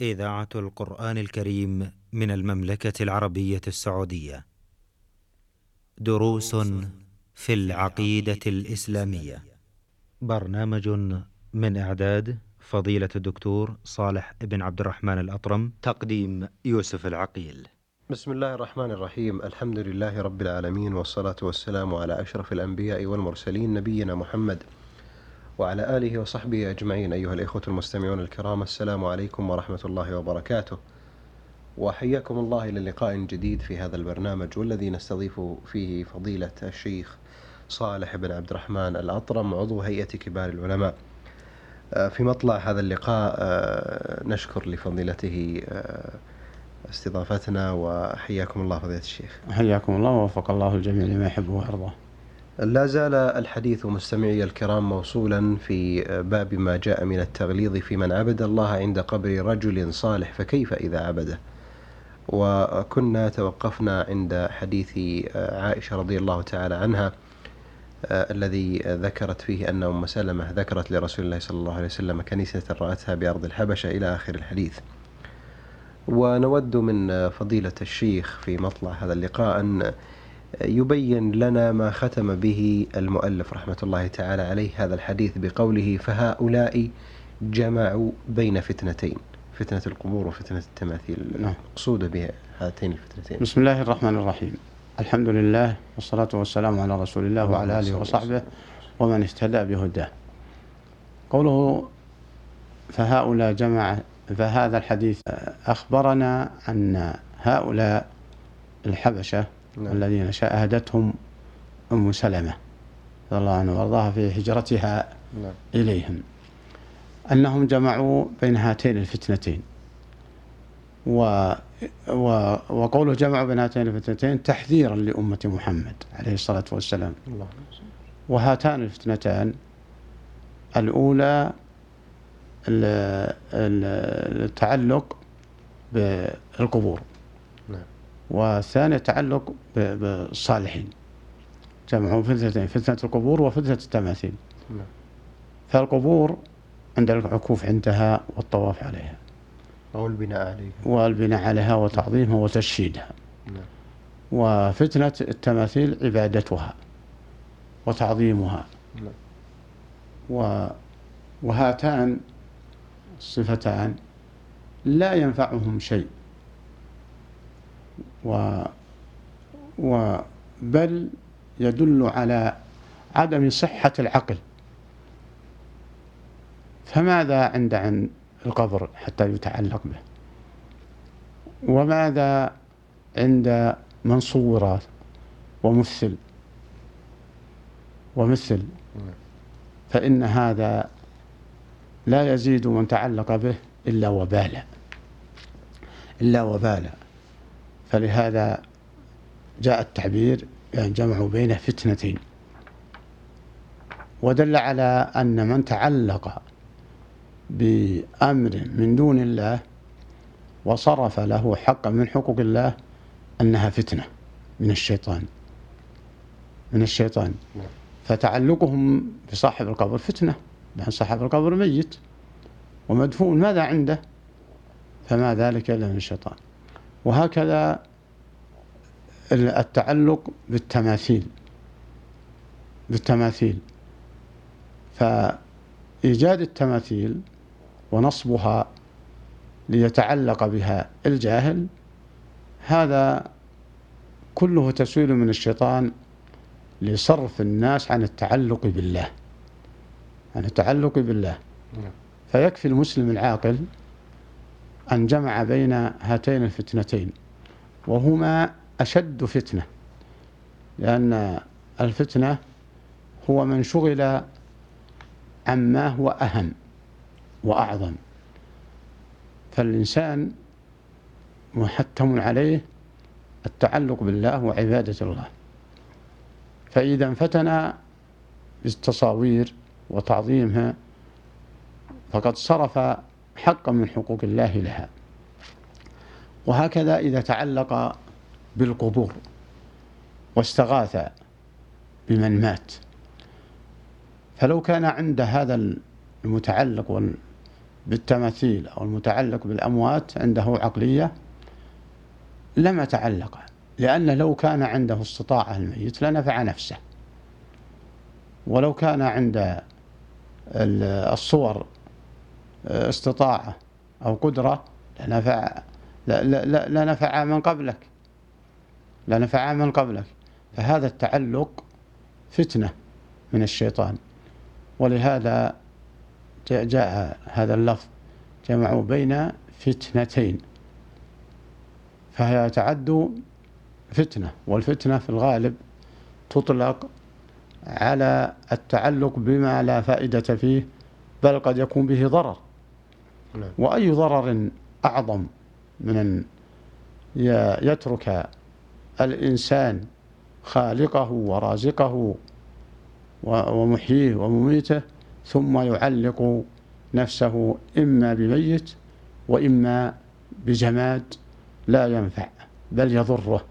إذاعة القرآن الكريم من المملكة العربية السعودية. دروس في العقيدة الإسلامية. برنامج من إعداد فضيلة الدكتور صالح بن عبد الرحمن الأطرم، تقديم يوسف العقيل. بسم الله الرحمن الرحيم الحمد لله رب العالمين والصلاة والسلام على أشرف الأنبياء والمرسلين نبينا محمد وعلى آله وصحبه أجمعين. أيها الإخوة المستمعون الكرام السلام عليكم ورحمة الله وبركاته. وحياكم الله إلى لقاء جديد في هذا البرنامج والذي نستضيف فيه فضيلة الشيخ صالح بن عبد الرحمن الأطرم عضو هيئة كبار العلماء. في مطلع هذا اللقاء نشكر لفضيلته استضافتنا وحياكم الله فضيلة الشيخ. حياكم الله ووفق الله الجميع لما يحب ويرضى لا زال الحديث مستمعي الكرام موصولا في باب ما جاء من التغليظ في من عبد الله عند قبر رجل صالح فكيف إذا عبده؟ وكنا توقفنا عند حديث عائشة رضي الله تعالى عنها الذي ذكرت فيه أن أم سلمة ذكرت لرسول الله صلى الله عليه وسلم كنيسة رأتها بأرض الحبشة إلى آخر الحديث. ونود من فضيلة الشيخ في مطلع هذا اللقاء أن يبين لنا ما ختم به المؤلف رحمة الله تعالى عليه هذا الحديث بقوله فهؤلاء جمعوا بين فتنتين فتنة القبور وفتنة التماثيل. نعم. مقصود بهاتين الفتنتين. بسم الله الرحمن الرحيم. الحمد لله والصلاة والسلام على رسول الله وعلى آله وصحبه ومن اهتدى بهداه. قوله فهؤلاء جمع فهذا الحديث أخبرنا أن هؤلاء الحبشة نعم. الذين شاهدتهم أم سلمة رضي الله عنها وأرضاها في هجرتها نعم. إليهم أنهم جمعوا بين هاتين الفتنتين و و وقوله جمعوا بين هاتين الفتنتين تحذيرا لأمة محمد عليه الصلاة والسلام الله وهاتان الفتنتان الأولى ال- ال- التعلق بالقبور. والثاني التعلق بالصالحين. جمعوا فتنتين فتنة القبور وفتنة التماثيل. نعم. فالقبور عند العكوف عندها والطواف عليها. أو البناء عليه والبناء عليها وتعظيمها وتشييدها نعم. وفتنة التماثيل عبادتها وتعظيمها. نعم. و وهاتان الصفتان لا ينفعهم شيء. و و بل يدل على عدم صحة العقل. فماذا عند عن القبر حتى يتعلق به؟ وماذا عند من صور ومثل؟ ومثل. فإن هذا لا يزيد من تعلق به إلا وبالا. إلا وبالا. فلهذا جاء التعبير يعني جمعوا بين فتنتين. ودل على أن من تعلق بأمر من دون الله وصرف له حقا من حقوق الله أنها فتنة من الشيطان. من الشيطان. فتعلقهم بصاحب القبر فتنة لأن صاحب القبر ميت ومدفون. ماذا عنده؟ فما ذلك إلا من الشيطان. وهكذا التعلق بالتماثيل. بالتماثيل. فإيجاد التماثيل ونصبها ليتعلق بها الجاهل هذا كله تسويل من الشيطان لصرف الناس عن التعلق بالله. عن التعلق بالله. نعم. فيكفي المسلم العاقل أن جمع بين هاتين الفتنتين وهما أشد فتنة لأن الفتنة هو من شغل عما هو أهم وأعظم. فالإنسان محتم عليه التعلق بالله وعبادة الله. فإذا انفتن بالتصاوير وتعظيمها فقد صرف حقا من حقوق الله لها. وهكذا إذا تعلق بالقبور واستغاث بمن مات فلو كان عند هذا المتعلق بالتماثيل أو المتعلق بالأموات عنده عقلية لما تعلق لأن لو كان عنده استطاعة الميت لنفع نفسه. ولو كان عند الصور استطاعة أو قدرة لنفع لا, لا, لا نفع من قبلك. لا نفع من قبلك. فهذا التعلق فتنة من الشيطان. ولهذا جاء هذا اللفظ جمعوا بين فتنتين. فهي تعد فتنة والفتنة في الغالب تطلق على التعلق بما لا فائدة فيه بل قد يكون به ضرر. وأي ضرر أعظم من أن يترك الإنسان خالقه ورازقه ومحييه ومميته ثم يعلق نفسه إما بميت وإما بجماد لا ينفع بل يضره.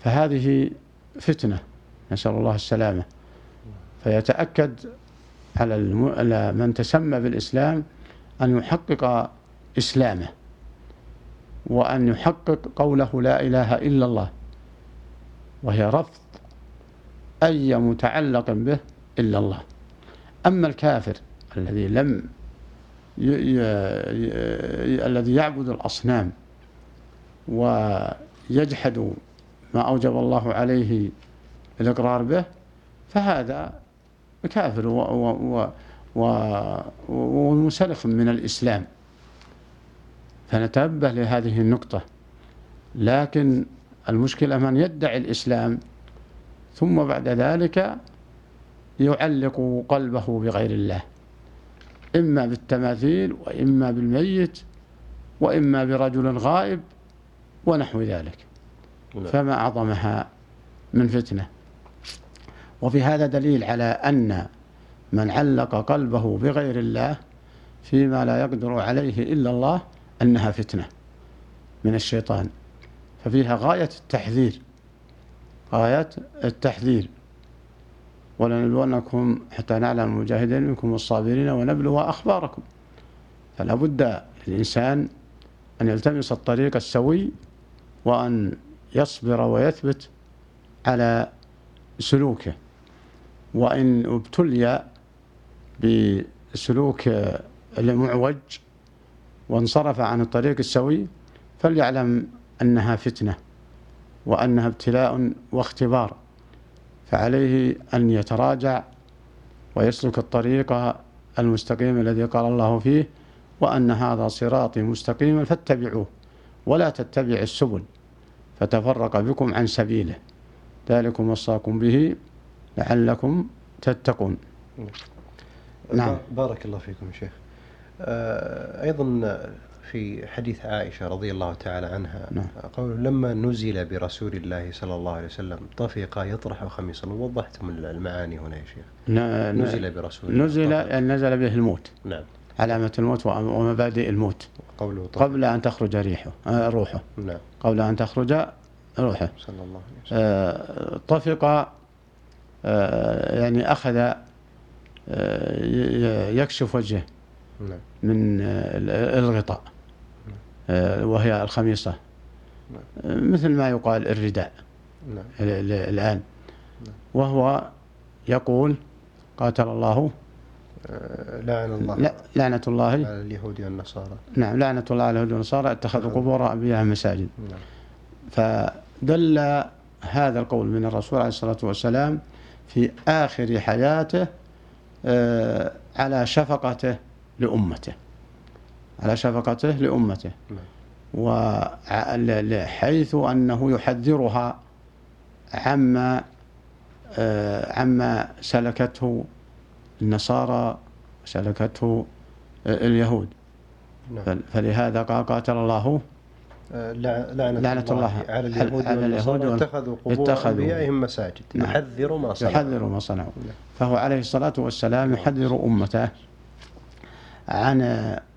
فهذه فتنة نسأل الله السلامة. فيتأكد على من تسمى بالإسلام أن يحقق إسلامه وأن يحقق قوله لا إله إلا الله وهي رفض أي متعلق به إلا الله. أما الكافر الذي لم ي... ي... ي... الذي يعبد الأصنام ويجحد ما أوجب الله عليه الإقرار به فهذا كافر و... و... و... ومنسلخ من الإسلام. فنتنبه لهذه النقطة. لكن المشكلة من يدعي الإسلام ثم بعد ذلك يعلق قلبه بغير الله. إما بالتماثيل وإما بالميت وإما برجل غائب ونحو ذلك. نعم. فما أعظمها من فتنة. وفي هذا دليل على أن من علق قلبه بغير الله فيما لا يقدر عليه إلا الله أنها فتنة من الشيطان. ففيها غاية التحذير غاية التحذير. ولنبلونكم حتى نعلم المجاهدين منكم الصابرين ونبلو أخباركم. فلا بد للإنسان أن يلتمس الطريق السوي وأن يصبر ويثبت على سلوكه. وإن ابتلي بسلوك المعوج وانصرف عن الطريق السوي فليعلم أنها فتنة وأنها ابتلاء واختبار فعليه أن يتراجع ويسلك الطريق المستقيم الذي قال الله فيه وأن هذا صراطي مستقيما فاتبعوه ولا تتبع السبل فتفرق بكم عن سبيله. ذلكم وصاكم به لعلكم تتقون. نعم. بارك الله فيكم شيخ. آه، أيضا في حديث عائشة رضي الله تعالى عنها نعم. قول لما نزل برسول الله صلى الله عليه وسلم طفق يطرح خميصا. وضحتم المعاني هنا يا شيخ. نزل برسول الله نزل يعني نزل به الموت. نعم. علامة الموت ومبادئ الموت. قوله طفق. قبل أن تخرج ريحه آه، روحه. نعم. قبل أن تخرج روحه. صلى الله عليه وسلم. آه، طفق يعني أخذ يكشف وجهه نعم. من الغطاء آه، وهي الخميصة. مثل ما يقال الرداء. نعم. الآن. وهو يقول قاتل الله. آه، لعن الله. لعنة الله. على اليهود والنصارى. نعم لعنة الله على اليهود والنصارى. اتخذوا نعم. قبور أنبيائهم مساجد. نعم. فدل هذا القول من الرسول عليه الصلاة والسلام في آخر حياته آه، على شفقته لأمته. على شفقته لأمته. وحيث أنه يحذرها عما آه، عما سلكته النصارى سلكته اليهود. نعم. فلهذا قال قاتل الله آه، لعنة, لعنة الله على اليهود على اليهود اتخذوا قبور أنبيائهم مساجد. نعم. يحذر ما صنعوا. يحذر ما صنعوا. نعم. فهو عليه الصلاة والسلام يحذر أمته عن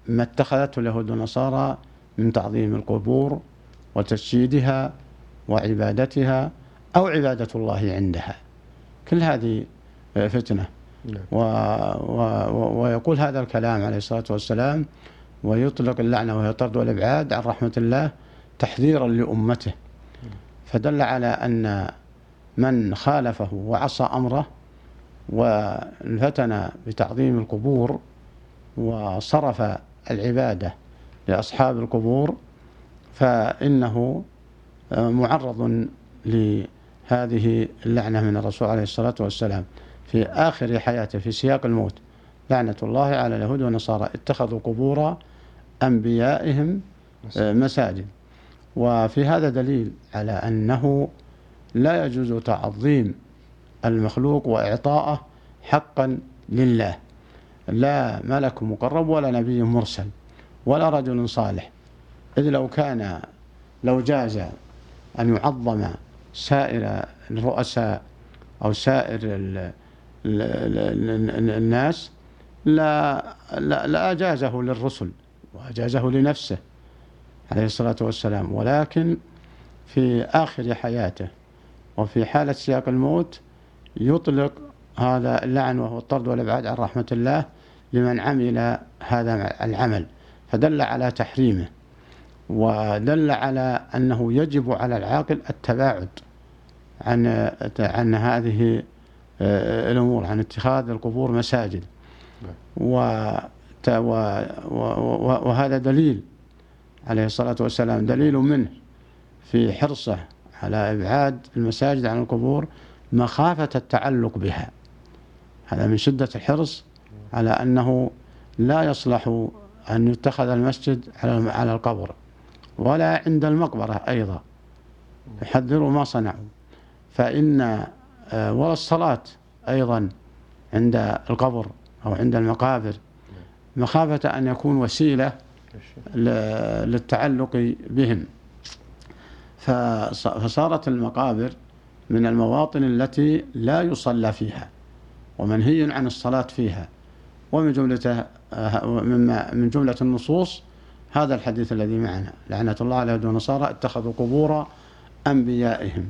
ما اتخذته اليهود والنصارى من تعظيم القبور وتسجيدها وعبادتها أو عبادة الله عندها. كل هذه فتنة. نعم. و و ويقول هذا الكلام عليه الصلاة والسلام ويطلق اللعنة وهي الطرد والإبعاد عن رحمة الله تحذيرا لأمته. فدل على أن من خالفه وعصى أمره وانفتن بتعظيم القبور وصرف العبادة لأصحاب القبور فإنه معرض لهذه اللعنة من الرسول عليه الصلاة والسلام. في آخر حياته في سياق الموت لعنة الله على اليهود والنصارى. اتخذوا قبور أنبيائهم مساجد. وفي هذا دليل على أنه لا يجوز تعظيم المخلوق وإعطاءه حقا لله. لا ملك مقرب ولا نبي مرسل ولا رجل صالح. إذ لو كان لو جاز أن يعظم سائر الرؤساء أو سائر الناس لا لا أجازه للرسل وأجازه لنفسه عليه الصلاة والسلام. ولكن في آخر حياته وفي حالة سياق الموت يطلق هذا اللعن وهو الطرد والإبعاد عن رحمة الله لمن عمل هذا العمل فدل على تحريمه ودل على أنه يجب على العاقل التباعد عن عن هذه آه، الأمور عن اتخاذ القبور مساجد. وهذا دليل عليه الصلاة والسلام دليل منه في حرصه على إبعاد المساجد عن القبور مخافة التعلق بها. هذا من شدة الحرص على أنه لا يصلح أن يتخذ المسجد على القبر ولا عند المقبرة أيضا. يحذروا ما صنعوا. فإن آه، ولا الصلاة أيضا عند القبر أو عند المقابر مخافة أن يكون وسيلة للتعلق بهم. فصارت المقابر من المواطن التي لا يصلى فيها ومنهي عن الصلاة فيها. ومن جملة مما من جملة النصوص هذا الحديث الذي معنا. لعنة الله على يهود النصارى اتخذوا قبور أنبيائهم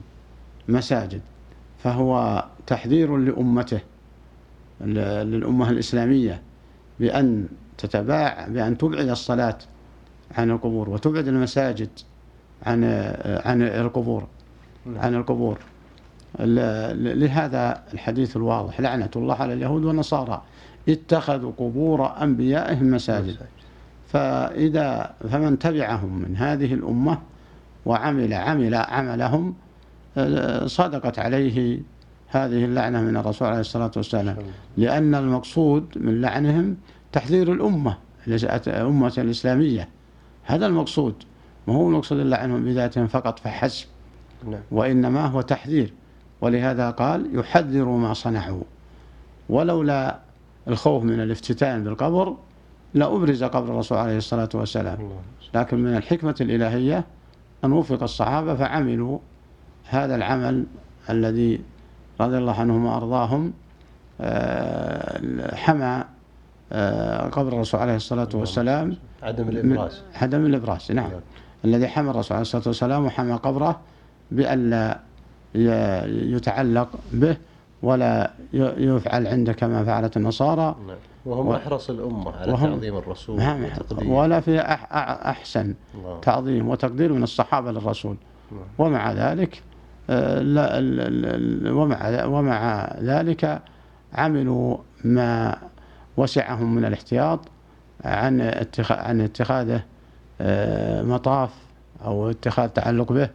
مساجد. فهو تحذير لأمته للأمة الإسلامية بأن تتباع بأن تبعد الصلاة عن القبور وتبعد المساجد عن عن القبور. عن القبور. لهذا الحديث الواضح. لعنة الله على اليهود والنصارى. اتخذوا قبور أنبيائهم مساجد. فإذا فمن تبعهم من هذه الأمة وعمل عمل عملهم صدقت عليه هذه اللعنة من الرسول عليه الصلاة والسلام. لأن المقصود من لعنهم تحذير الأمة الأمة الإسلامية هذا المقصود. ما هو المقصود اللعن بذاتهم فقط؟ فحسب. نعم. وإنما هو تحذير. ولهذا قال يحذر ما صنعوا. ولولا الخوف من الافتتان بالقبر لأبرز قبر الرسول عليه الصلاة والسلام. لكن من الحكمة الإلهية أن وفق الصحابة فعملوا هذا العمل الذي رضي الله عنهم وأرضاهم آه، حمى آه، قبر الرسول عليه الصلاة والسلام عدم الإبراز. عدم الإبراز نعم. الذي حمى الرسول عليه الصلاة والسلام وحمى قبره بألا يتعلق به ولا يفعل عنده كما فعلت النصارى نعم. وهم و... أحرص الأمة على تعظيم الرسول نعم ولا في أح أحسن الله. تعظيم وتقدير من الصحابة للرسول نعم. ومع ذلك آه، لا ومع ومع ذلك عملوا ما وسعهم من الاحتياط عن اتخاذ عن اتخاذه آه، مطاف أو اتخاذ تعلق به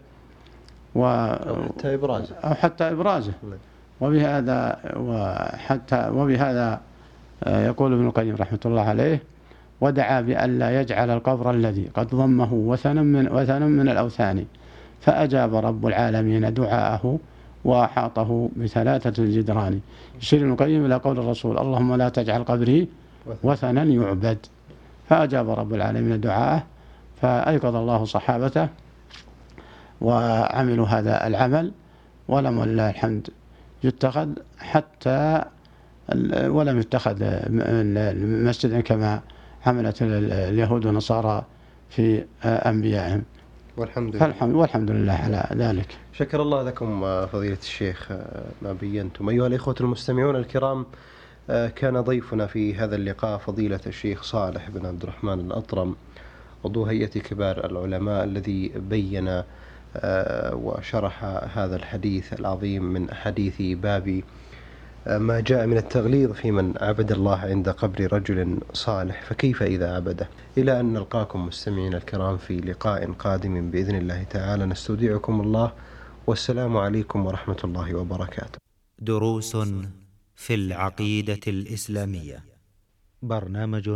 و أو حتى ابرازه أو حتى ابرازه نعم. وبهذا وحتى وبهذا آه، يقول ابن القيم رحمة الله عليه ودعا بألا يجعل القبر الذي قد ضمه وثنا من وثنا من الأوثان فأجاب رب العالمين دعاءه وأحاطه بثلاثة جدران. يشير ابن القيم إلى قول الرسول اللهم لا تجعل قبري وثنا يعبد. فأجاب رب العالمين دعاءه فأيقظ الله صحابته وعملوا هذا العمل ولم ولله الحمد يتخذ حتى ولم يتخذ مسجدا كما عملت اليهود والنصارى في أنبيائهم. والحمد لله. والحمد لله على ذلك. شكر الله لكم فضيلة الشيخ ما بينتم. أيها الإخوة المستمعون الكرام آه، كان ضيفنا في هذا اللقاء فضيلة الشيخ صالح بن عبد الرحمن الأطرم عضو هيئة كبار العلماء الذي بين آه، وشرح هذا الحديث العظيم من حديث باب آه، ما جاء من التغليظ في من عبد الله عند قبر رجل صالح فكيف إذا عبده؟ إلى أن نلقاكم مستمعين الكرام في لقاء قادم بإذن الله تعالى. نستودعكم الله والسلام عليكم ورحمة الله وبركاته. دروس في العقيدة الإسلامية. برنامج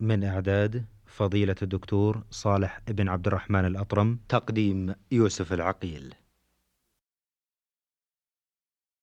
من إعداد فضيلة الدكتور صالح بن عبد الرحمن الأطرم. تقديم يوسف العقيل.